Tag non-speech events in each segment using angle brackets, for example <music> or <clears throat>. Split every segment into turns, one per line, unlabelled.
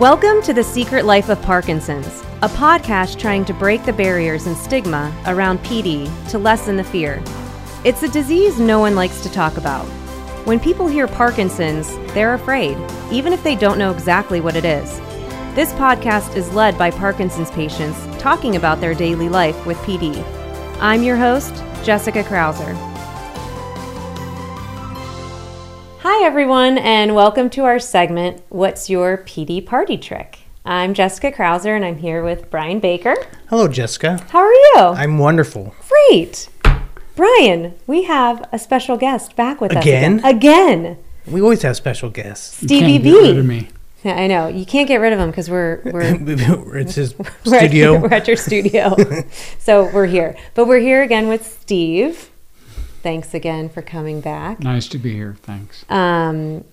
Welcome to The Secret Life of Parkinson's, a podcast trying to break the barriers and stigma around PD to lessen the fear. It's a disease no one likes to talk about. When people hear Parkinson's, they're afraid, even if they don't know exactly what it is. This podcast is led by Parkinson's patients talking about their daily life with PD. I'm your host, Jessica Krauser. Hi, everyone, and welcome to our segment, What's Your PD Party Trick? I'm Jessica Krauser, and I'm here with Brian Baker.
Hello, Jessica.
How are you?
I'm wonderful.
Great. Brian, we have a special guest back with
Again?
us again. Again.
We always have special guests.
You
Stevie
can't get rid of
B.
me.
Yeah, I know. You can't get rid of him because we're we're <laughs>
it's his <laughs>
we're at-
studio. <laughs>
we're at your studio. so we're here. But we're here again with Steve. Thanks again for coming back.
Nice to be here. Thanks.
Um,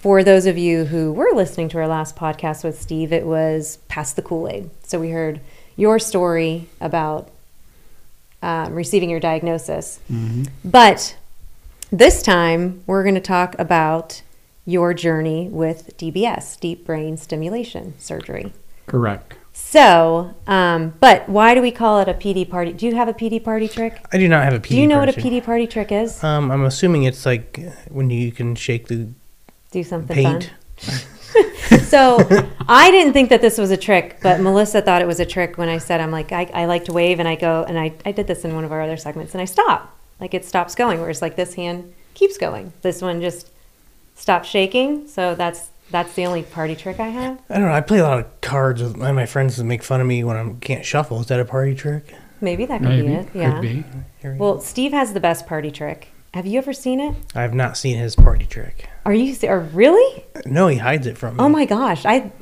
for those of you who were listening to our last podcast with Steve, it was Past the Kool Aid. So we heard your story about um, receiving your diagnosis. But this time, we're going to talk about your journey with DBS, deep brain stimulation surgery.
Correct.
So, um, but why do we call it a PD party? Do you have a PD party trick?
I do not have a PD. Party.
Do you know what a. PD party trick is?
Um, I'm assuming it's like when you can shake the
Do something
paint.
fun. <laughs> So I didn't think that this was a trick, but Melissa thought it was a trick when I said, I'm like, I, I like to wave and I go, and I, I did this in one of our other segments and I stop. Like it stops going, whereas like this hand keeps going. This one just stops shaking. So that's that's the only party trick I have.
I don't know. I play a lot of cards with my, my friends that make fun of me when I can't shuffle. Is that a party trick?
Maybe that could
Maybe.
be it. Yeah.
Could be.
Here we
Well, Steve has the best party trick. Have you ever seen it?
I have not seen his party trick.
Are you? se- Or really?
No, he hides it from me.
Oh my gosh, I,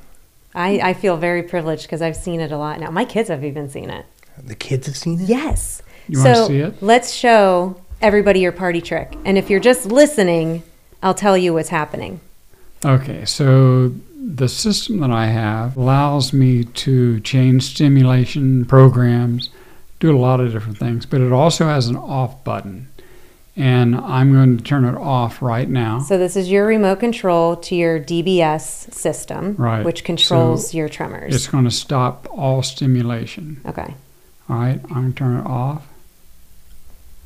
I, I feel very privileged because I've seen it a lot now. My kids have even seen it.
The kids have seen it.
Yes.
You
so
wanna see it?
let's show everybody your party trick, and if you're just listening, I'll tell you what's happening.
Okay, so the system that I have allows me to change stimulation programs, do a lot of different things, but it also has an off button. And I'm going to turn it off right now.
So this is your remote control to your DBS system,
Right.
which controls
So
your tremors.
It's going to stop all stimulation.
okay.
All right, I'm going to turn it off.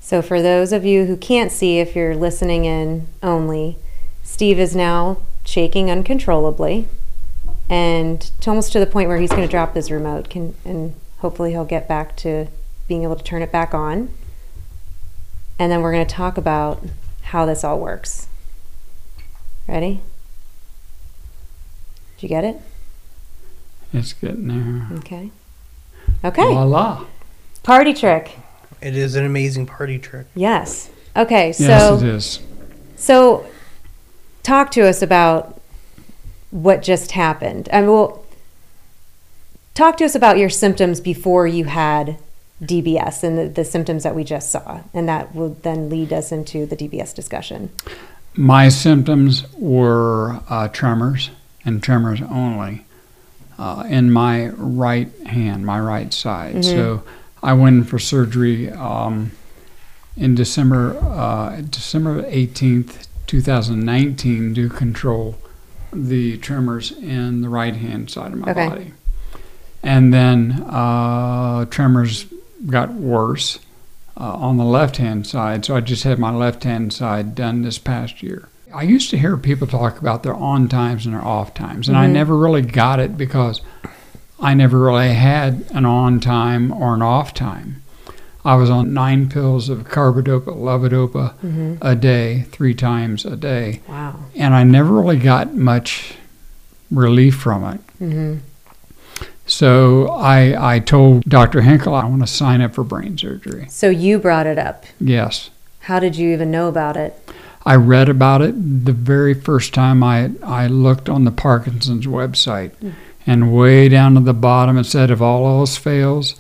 So for those of you who can't see, if you're listening in only, Steve is now shaking uncontrollably, and to almost to the point where he's going to drop his remote. Can and hopefully he'll get back to being able to turn it back on. And then we're going to talk about how this all works. Ready? Did you get it?
It's getting there.
Okay. Okay.
Voila.
Party trick.
It is an amazing party trick.
Yes. Okay. So.
Yes, it is.
So, talk to us about what just happened. I mean, well, talk to us about your symptoms before you had DBS and the, the symptoms that we just saw, and that will then lead us into the DBS discussion.
My symptoms were uh, tremors and tremors only uh, in my right hand, my right side. So I went in for surgery um, in December, uh, December 18th, 2019, to control the tremors in the right hand side of my
Okay.
body. And then uh, tremors got worse uh, on the left hand side. So I just had my left hand side done this past year. I used to hear people talk about their on times and their off times, and I never really got it because I never really had an on time or an off time. I was on nine pills of carbidopa, levodopa a day, three times a day,
Wow.
and I never really got much relief from it.
hmm
So I, I told Dr. Henkel I want to sign up for brain surgery.
So you brought it up.
Yes.
How did you even know about it?
I read about it the very first time I, I looked on the Parkinson's website. And way down to the bottom it said, if all else fails,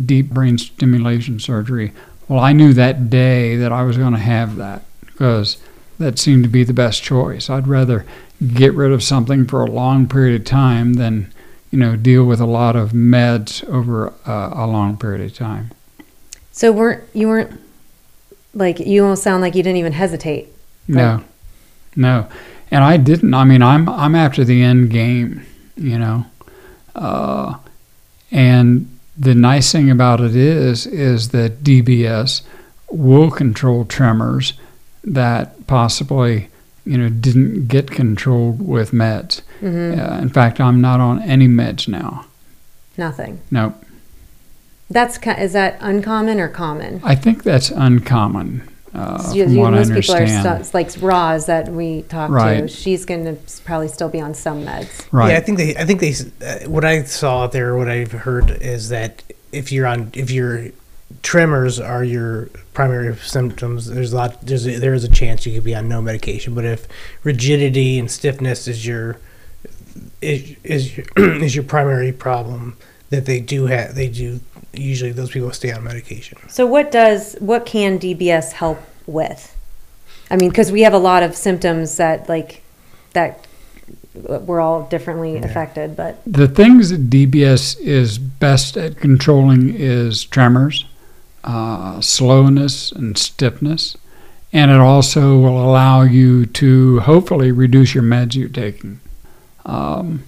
deep brain stimulation surgery. Well, I knew that day that I was going to have that because that seemed to be the best choice. I'd rather get rid of something for a long period of time than, you know, deal with a lot of meds over uh, a long period of time.
So weren't you weren't like you almost sound like you didn't even hesitate.
No, no, and I didn't. I mean, I'm I'm after the end game. you know. Uh, and the nice thing about it is, is that DBS will control tremors that possibly, you know, didn't get controlled with meds.
Mm-hmm.
Uh, in fact, I'm not on any meds now.
Nothing.
No,
That's is that uncommon or common?
I think that's uncommon. Uh,
So you-
from
you-
what I
most people are
understand.
stu- like Roz that we talked to. She's going to probably still be on some meds.
right.
Yeah, I think they. I think they. Uh, what I saw out there, what I've heard is that if you're on, if your tremors are your primary symptoms, there's a lot. There's a, there is a chance you could be on no medication. But if rigidity and stiffness is your is is your, <clears throat> is your primary problem, that they do have. They do usually those people stay on medication.
So what does what can DBS help with? I mean, because we have a lot of symptoms that like that we're all differently
Yeah.
affected, but
The things that DBS is best at controlling is tremors, uh, slowness, and stiffness. And it also will allow you to hopefully reduce your meds you're taking. Um,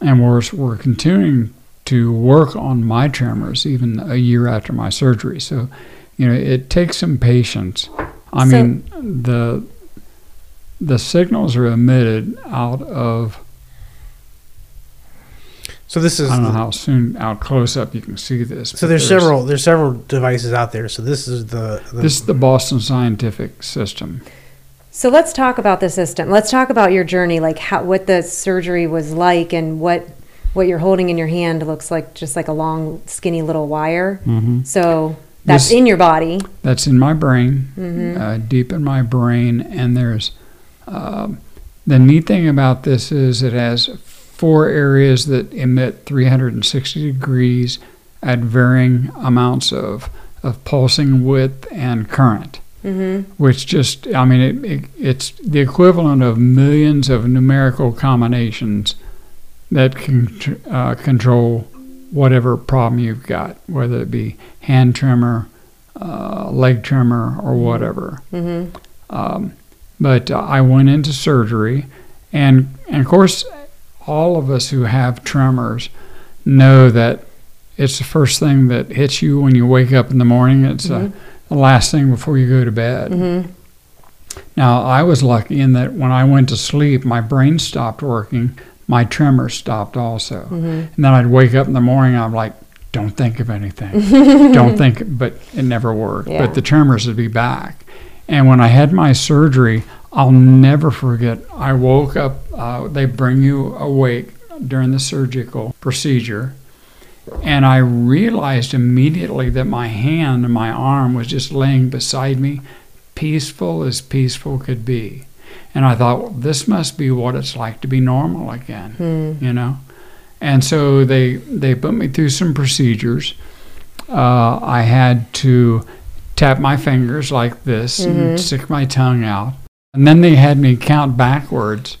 and we're, we're continuing to work on my tremors even a year after my surgery. So, you know, it takes some patience. I
So-
mean, the the signals are emitted out of
So this is
I don't know how soon out close up you can see this.
So
but
there's several there's several devices out there. So this is the, the
This is the Boston Scientific System.
So let's talk about the system. Let's talk about your journey, like how what the surgery was like, and what what you're holding in your hand looks like, just like a long, skinny little wire.
hmm
So that's
This-
in your body.
That's in my brain,
hmm
uh, deep in my brain, and there's um, the neat thing about this is it has four areas that emit 360 degrees at varying amounts of of pulsing width and current.
hmm
which just I mean it, it, it's the equivalent of millions of numerical combinations that can uh, control whatever problem you've got, whether it be hand tremor, uh, leg tremor, or whatever.
hmm
Um, but uh, I went into surgery, and, and of course, all of us who have tremors know that it's the first thing that hits you when you wake up in the morning. It's uh,
Mhm.
the last thing before you go to bed.
hmm
Now, I was lucky in that when I went to sleep, my brain stopped working, my tremors stopped also.
hmm
And then I'd wake up in the morning, I'm like, don't think of anything. <laughs> don't think, but it never worked.
Yeah.
But the tremors would be back. And when I had my surgery, I'll never forget, I woke up, uh, they bring you awake during the surgical procedure. And I realized immediately that my hand and my arm was just laying beside me, peaceful as peaceful could be. And I thought, well, this must be what it's like to be normal again
hmm
you know. And so they they put me through some procedures. Uh, I had to tap my fingers like this
Mhm.
and stick my tongue out, and then they had me count backwards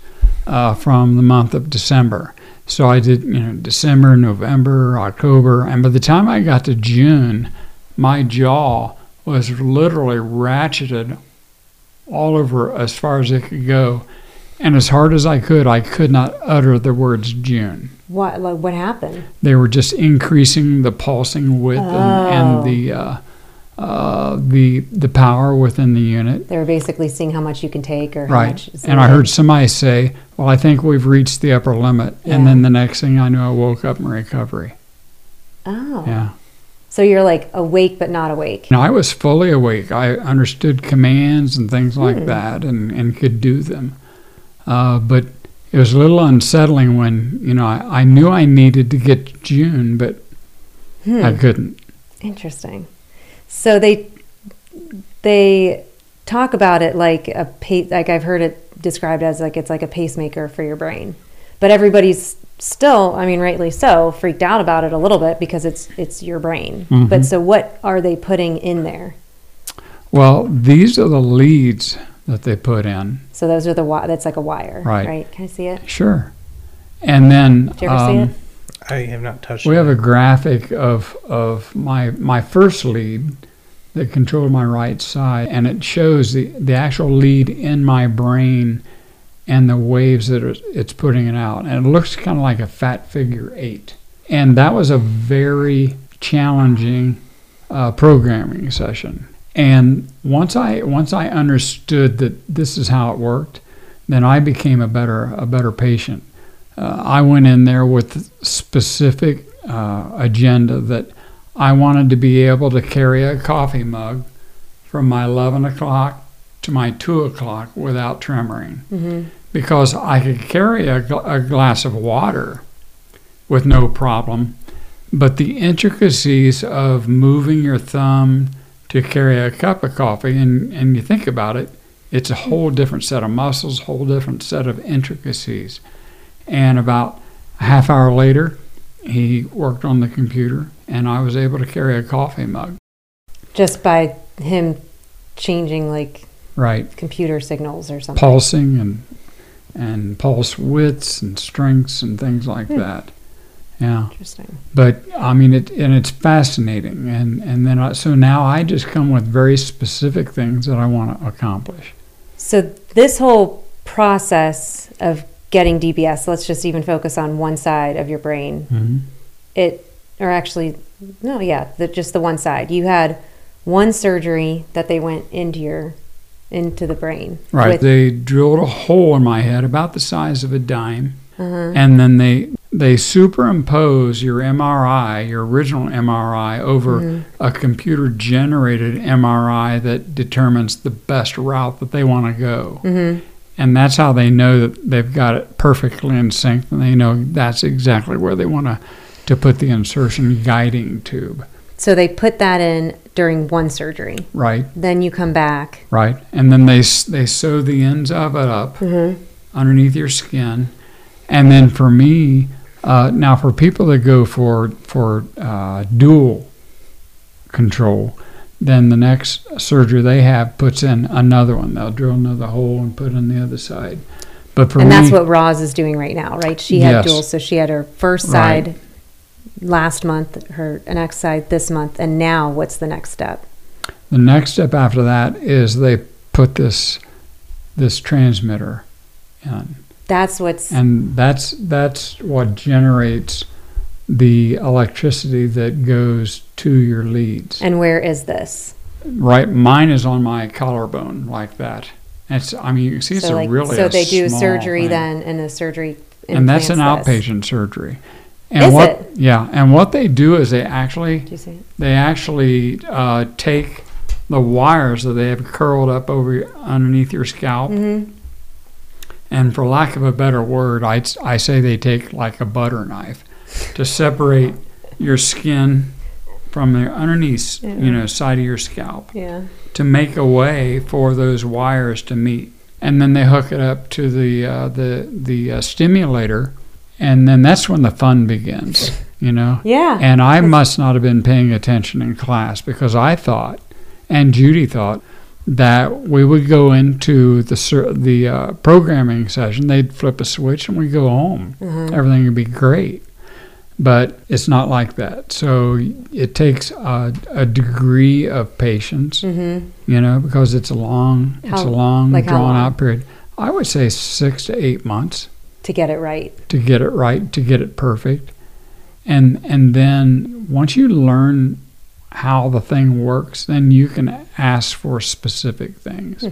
uh, from the month of December. So I did, you know, December, November, October, and by the time I got to June, my jaw was literally ratcheted all over as far as it could go. And as hard as I could, I could not utter the words June.
What like what happened?
They were just increasing the pulsing width
Oh.
and, and the uh, uh, the the power within the unit.
They were basically seeing how much you can take or how
Right.
much.
And I heard somebody say, "Well, I think we've reached the upper limit." And then the next thing I knew, I woke up in recovery.
Oh.
Yeah.
So you're like awake but not awake.
Now I was fully awake. I understood commands and things like
Hmm.
that, and, and could do them. Uh, but it was a little unsettling when you know I, I knew I needed to get June, but
Hmm.
I couldn't.
Interesting. So they they talk about it like a pa- like I've heard it described as like it's like a pacemaker for your brain. But everybody's still, I mean rightly so, freaked out about it a little bit because it's it's your brain.
Mhm.
But so what are they putting in there?
Well, these are the leads that they put in.
So those are the wi- that's like a wire,
Right.
right? Can I see it?
Sure. And then
Did you ever see
um,
it?
I have not touched.
we
it.
have a graphic of of my my first lead that controlled my right side, and it shows the the actual lead in my brain and the waves that it's putting it out. And it looks kind of like a fat figure eight. And that was a very challenging uh, programming session. And once I once I understood that this is how it worked, then I became a better a better patient. Uh, I went in there with specific uh, agenda that I wanted to be able to carry a coffee mug from my 11 o'clock to my 2 o'clock without tremoring
Mm-hmm.
Because I could carry a, gl- a glass of water with no problem. But the intricacies of moving your thumb to carry a cup of coffee, and, and you think about it, it's a whole different set of muscles, whole different set of intricacies. And about a half hour later, he worked on the computer, and I was able to carry a coffee mug.
Just by him changing like
Right.
computer signals or something.
pulsing and and pulse widths and strengths and things like
Hmm.
that. Yeah,
Interesting.
but I mean it, and it's fascinating. And and then I, so now I just come with very specific things that I want to accomplish.
So this whole process of getting DBS, let's just even focus on one side of your brain.
Mm-hmm.
It, or actually, no, yeah, the, just the one side. You had one surgery that they went into your, into the brain.
Right.
with-
they drilled a hole in my head about the size of a dime,
uh-huh.
and then they they superimpose your MRI, your original MRI, over
Mhm.
a computer generated MRI that determines the best route that they want to go.
Mhm.
And that's how they know that they've got it perfectly in sync and they know that's exactly where they want to, to put the insertion guiding tube.
So they put that in during one surgery.
Right,
Then you come back.
right. And then they, they sew the ends of it up
Mm-hmm.
underneath your skin. And then for me, uh, now for people that go for, for uh, dual control, then the next surgery they have puts in another one. They'll drill another hole and put in the other side. But for
And
me,
that's what Roz is doing right now, right? She had
Yes.
dual, so she had her first
Right.
Last month, her next side this month, and now what's the next step?
The next step after that is they put this this transmitter in,
That's what's
and that's that's what generates the electricity that goes to your leads.
and where is this?
Right, mine is on my collarbone like that. It's I mean you can see it's
so
a
like,
really
so they do surgery
thing.
then, and the surgery
and that's an
implants this.
outpatient surgery. And
Is
what
it?
yeah, and what they do is they actually
Do you see it?
they actually uh, take the wires that they have curled up over underneath your scalp,
Mm-hmm.
and for lack of a better word, I, I say they take like a butter knife to separate your skin from the underneath,
Yeah.
you know, side of your scalp
Yeah.
to make a way for those wires to meet, and then they hook it up to the uh, the the uh, stimulator, and then that's when the fun begins, you know.
Yeah.
And I must not have been paying attention in class because I thought, and Judy thought, that we would go into the the uh, programming session. They'd flip a switch and we'd go home.
Mhm.
Everything would be great, but it's not like that. So it takes a, a degree of patience,
Mm-hmm.
you know, because it's a long, it's a long,
like
drawn
long?
out period. I would say six to eight months
To get it right.
to get it right, to get it perfect. And and then once you learn how the thing works, then you can ask for specific things.
Hmm.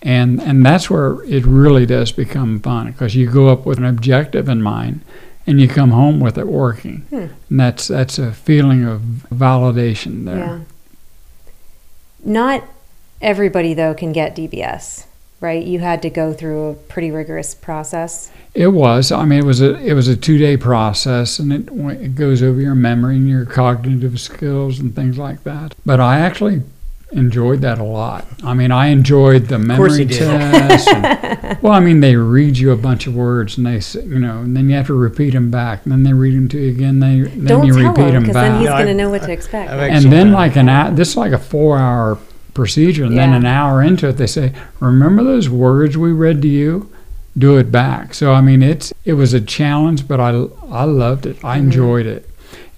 And and that's where it really does become fun because you go up with an objective in mind and you come home with it working.
Hmm.
And that's that's a feeling of validation there.
Yeah. Not everybody though can get DBS, right? You had to go through a pretty rigorous process.
It was. I mean, it was a it was a two day process, and it it goes over your memory and your cognitive skills and things like that. But I actually enjoyed that a lot. I mean, I enjoyed the
course
memory
test. did.
and- <laughs> well, I mean, they read you a bunch of words, and they you know, and then you have to repeat them back, and then they read them to you again. They then
Don't
you
tell
repeat
him
them
because
back.
then he's
No,
going to know what to expect.
I've
and then like an hour, this is like a four hour procedure, and then an hour into it, they say, "Remember those words we read to you? Do it back." So I mean, it's it was a challenge, but I I loved it. I
Mhm.
enjoyed it,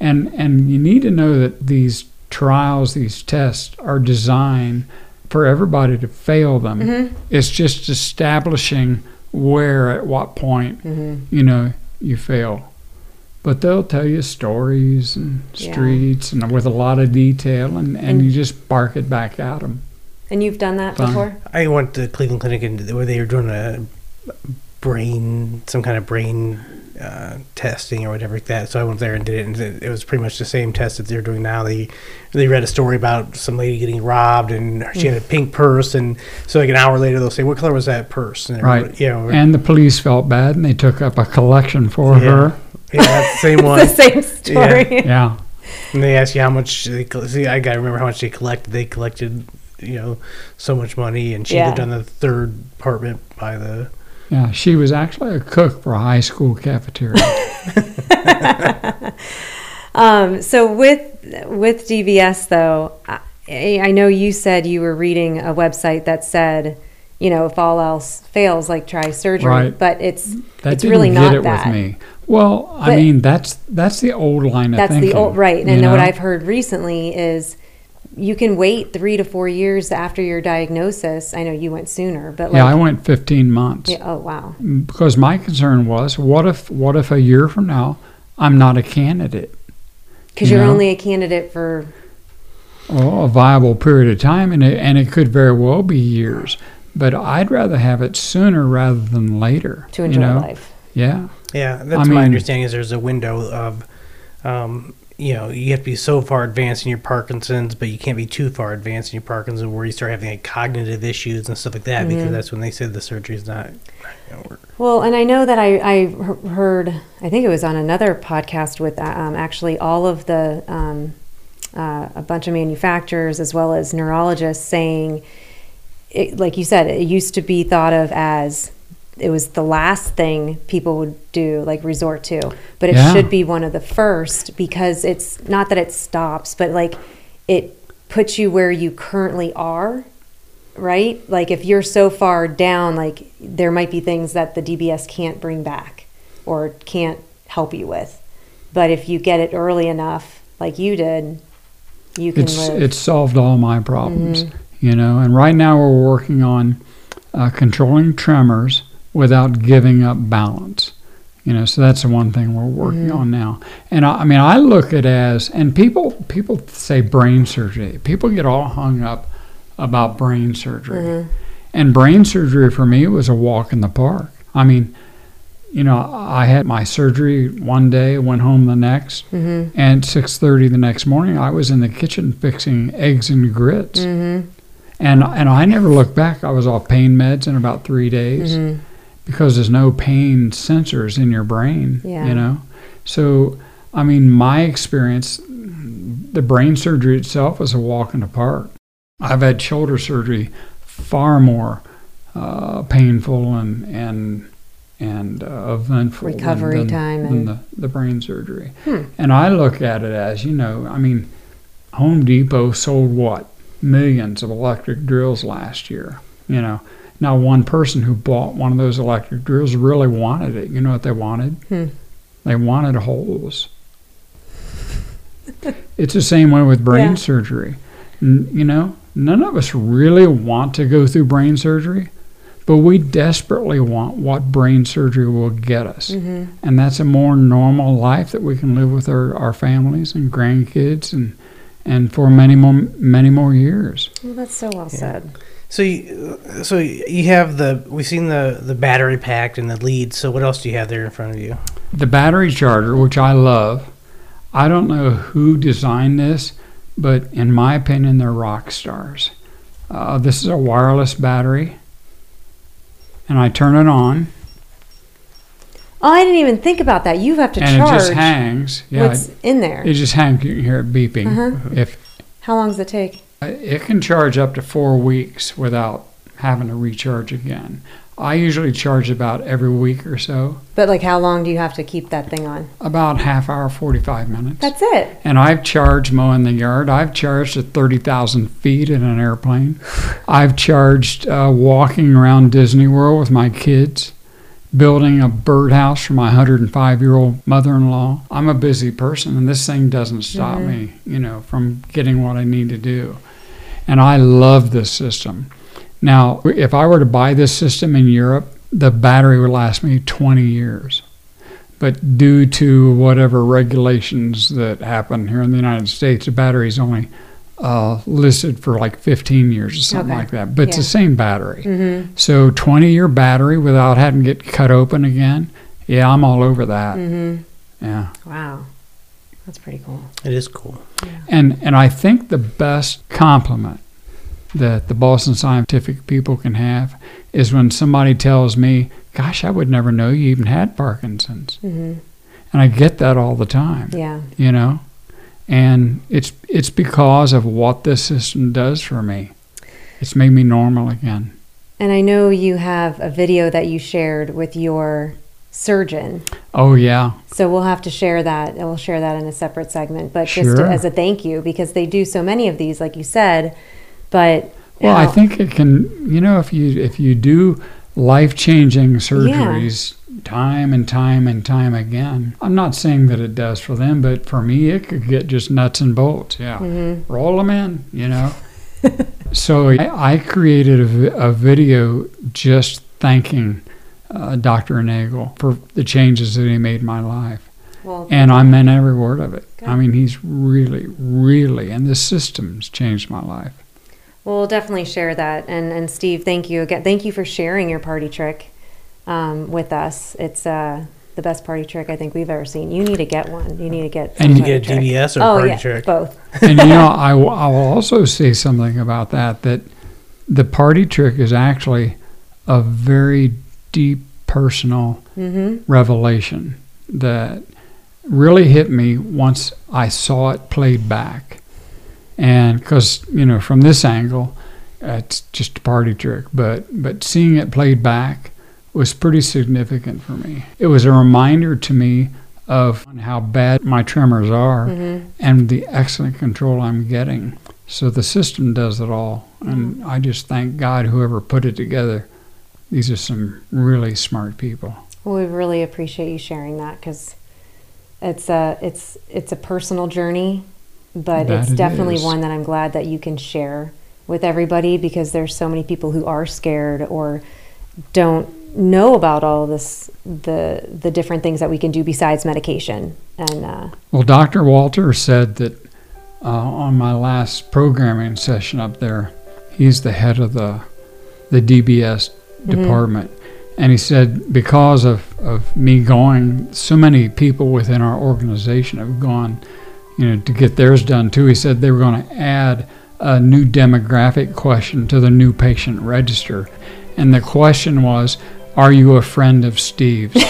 and and you need to know that these trials, these tests, are designed for everybody to fail them.
Mhm.
It's just establishing where at what point
Mm-hmm.
you know you fail. But they'll tell you stories and
Yeah.
streets and with a lot of detail, and, and,
And-
you just bark it back at them.
And you've done that
Fine.
before?
I went to Cleveland Clinic and where they were doing a brain, some kind of brain uh, testing or whatever like that. So I went there and did it, and it it was pretty much the same test that they're doing now. They they read a story about some lady getting robbed, and she had a pink purse, and so like an hour later they'll say, "What color was that purse?" And
Right.
everybody- you know,
And the police felt bad, and they took up a collection for
Yeah.
her.
Yeah, that's the same one. <laughs>
It's the same story.
Yeah,
And they ask you how much they col- see. I gotta remember how much they collected. They collected, you know, so much money, and she
Yeah.
lived on the third apartment by the.
yeah. She was actually a cook for a high school cafeteria. <laughs>
Um, so with with DBS though, I, I know you said you were reading a website that said, you know, if all else fails, like try surgery.
Right.
But it's
That
it's
didn't
really
get
not
it
that.
Well, I
But-
mean that's that's the old line of
That's
thinking.
the old right. And
you
what? I've heard recently is you can wait three to four years after your diagnosis. I know you went sooner, but like,
yeah, I went 15 months
Yeah, oh wow, mm,
because my concern was what if what if a year from now I'm not a candidate?
because
You
you're
know?
only a candidate for
well, a viable period of time, and it, and it could very well be years. But I'd rather have it sooner rather than later.
to
you
enjoy
know?
life.
Yeah,
Yeah, that's
I
my
mean-
understanding. Is there's a window of, um, you know, you have to be so far advanced in your Parkinson's, but you can't be too far advanced in your Parkinson's where you start having like cognitive issues and stuff like that.
Mm-hmm.
Because that's when they said the surgery is not. not gonna work.
Well, and I know that I, I heard, I think it was on another podcast with um, actually all of the, um, uh, a bunch of manufacturers as well as neurologists saying, it, like you said, it used to be thought of as it was the last thing people would do, like resort to, but it
Yeah.
should be one of the first because it's not that it stops, but like it puts you where you currently are right? Like if you're so far down, like there might be things that the DBS can't bring back or can't help you with. But if you get it early enough, like you did, you can
it's
live.
it's solved all my problems.
Mm-hmm.
You know, and right now we're working on uh, controlling tremors without giving up balance. You know, so that's the one thing we're working
Mm-hmm.
on now. And I, I mean, I look at it as, and people people say brain surgery. People get all hung up about brain surgery,
Mm-hmm.
and brain surgery for me was a walk in the park. I mean, you know, I had my surgery one day, went home the next,
Mhm.
and six thirty the next morning, I was in the kitchen fixing eggs and grits,
Mhm.
and and I never looked back. I was off pain meds in about three days
Mhm.
Because there's no pain sensors in your brain.
Yeah.
You know, so I mean, my experience, the brain surgery itself was a walk in the park. I've had shoulder surgery far more uh, painful and and and uh, eventful than-
Recovery
than,
time
than
and-
the, the brain surgery.
Hmm.
And I look at it as you know, I mean, Home Depot sold what millions of electric drills last year. You know, now one person who bought one of those electric drills really wanted it. You know what they wanted?
Hmm.
They wanted holes. it's the same way with brain
Yeah.
surgery. N- you know, none of us really want to go through brain surgery, but we desperately want what brain surgery will get us.
Mhm.
And that's a more normal life that we can live with our, our families and grandkids and and for many more many more years.
Well, that's so well said.
So, you, so you have the we've seen the the battery pack and the lead. So what else do you have there in front of you?
The battery charger, which I love, I don't know who designed this, but in my opinion, they're rock stars. Uh, this is a wireless battery, and I turn it on,
Oh, I didn't even think about that. You have to
and
charge
it just hangs. Yeah,
what's in there.
it, it just hangs. You can hear it beeping.
Uh-huh.
If
How long does it take?
It can charge up to four weeks without having to recharge again. I usually charge about every week or so,
But like, how long do you have to keep that thing on?
about half hour, forty five minutes.
That's it.
And I've charged mowing the yard. I've charged at 30,000 feet in an airplane. <laughs> I've charged uh, walking around Disney World with my kids, building a birdhouse for my 105 year old mother in law. I'm a busy person, and this thing doesn't stop me, you know, from getting what I need to do. And I love this system. Now, if I were to buy this system in Europe, the battery would last me 20 years. But due to whatever regulations that happen here in the United States, the battery's only uh, listed for like 15 years or something
Okay.
like that. But it's the same battery.
Mm-hmm.
So 20 year battery without having to get cut open again. Yeah, I'm all over that.
Mm-hmm.
Yeah.
Wow. That's pretty cool.
It is cool.
And and I think the best compliment that the Boston Scientific people can have is when somebody tells me, "Gosh, I would never know you even had Parkinson's."
Mm-hmm.
And I get that all the time,
Yeah.
you know? And it's it's because of what this system does for me. It's made me normal again.
And I know you have a video that you shared with your surgeon.
Oh yeah.
So we'll have to share that. We'll share that in a separate segment. But just
Sure.
as a thank you, because they do so many of these, like you said. But
Well, I think it can. You know, if you if you do life changing surgeries time and time and time again, I'm not saying that it does for them, but for me, it could get just nuts and bolts. Yeah,
Mhm.
roll them in. You know. <laughs> so I, I created a, a video just thanking uh, Dr. Nagel for the changes that he made in my life.
Well,
And I meant every word of it. I mean, he's really, really, and the system's changed my life.
Well, we'll definitely share that. And and Steve, thank you again. Thank you for sharing your party trick um, with us. It's uh, the best party trick I think we've ever seen. You need to get one. You need to get.
And
You
party
get a
trick.
DBS or
oh
party
yeah,
trick?
both.
and you know, <laughs> I, w- I will also say something about that that the party trick is actually a very deep personal
Mm-hmm.
revelation that really hit me once I saw it played back. And because, you know, from this angle, uh, it's just a party trick, but, but seeing it played back was pretty significant for me. It was a reminder to me of how bad my tremors are
Mm-hmm.
and the excellent control I'm getting. So the system does it all. And I just thank God whoever put it together. These are some really smart people.
Well, we really appreciate you sharing that because it's a it's it's a personal journey, but
That
it's
it
definitely
is.
one that I'm glad that you can share with everybody because there's so many people who are scared or don't know about all this the the different things that we can do besides medication and uh,
Well, Dr. Walter said that uh, on my last programming session up there, he's the head of the the DBS Mm-hmm. department, and he said because of, of me going, so many people within our organization have gone, you know, to get theirs done too. He said they were going to add a new demographic question to the new patient register, and the question was. Are you a friend of Steve's? <laughs>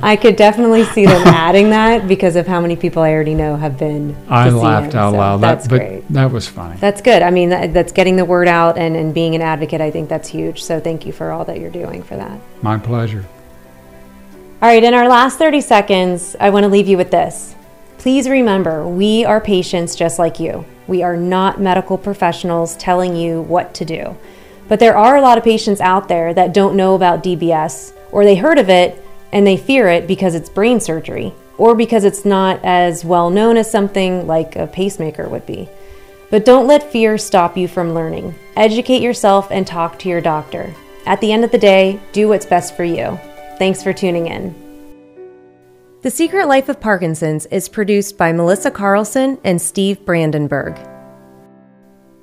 I could definitely see them <laughs> adding that because of how many people I already know have been.
I laughed
him,
out
so
loud.
That's
that, but
great.
that was funny.
That's good. I mean, that, that's getting the word out and, and being an advocate. I think that's huge. So thank you for all that you're doing for that.
My pleasure.
All right, in our last 30 seconds, I want to leave you with this. Please remember, we are patients just like you. We are not medical professionals telling you what to do. But there are a lot of patients out there that don't know about DBS, or they heard of it and they fear it because it's brain surgery, or because it's not as well known as something like a pacemaker would be. But don't let fear stop you from learning. Educate yourself and talk to your doctor. At the end of the day, do what's best for you. Thanks for tuning in. The Secret Life of Parkinson's is produced by Melissa Carlson and Steve Brandenburg.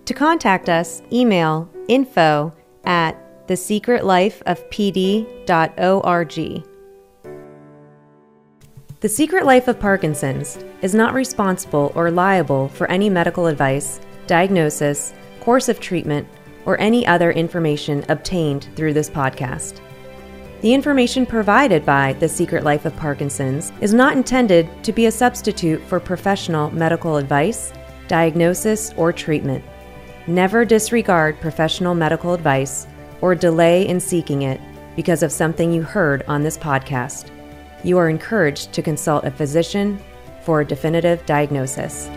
To contact us, email info at thesecretlifeofpd.org. The Secret Life of Parkinson's is not responsible or liable for any medical advice, diagnosis, course of treatment, or any other information obtained through this podcast. The information provided by The Secret Life of Parkinson's is not intended to be a substitute for professional medical advice, diagnosis, or treatment. Never disregard professional medical advice or delay in seeking it because of something you heard on this podcast. You are encouraged to consult a physician for a definitive diagnosis.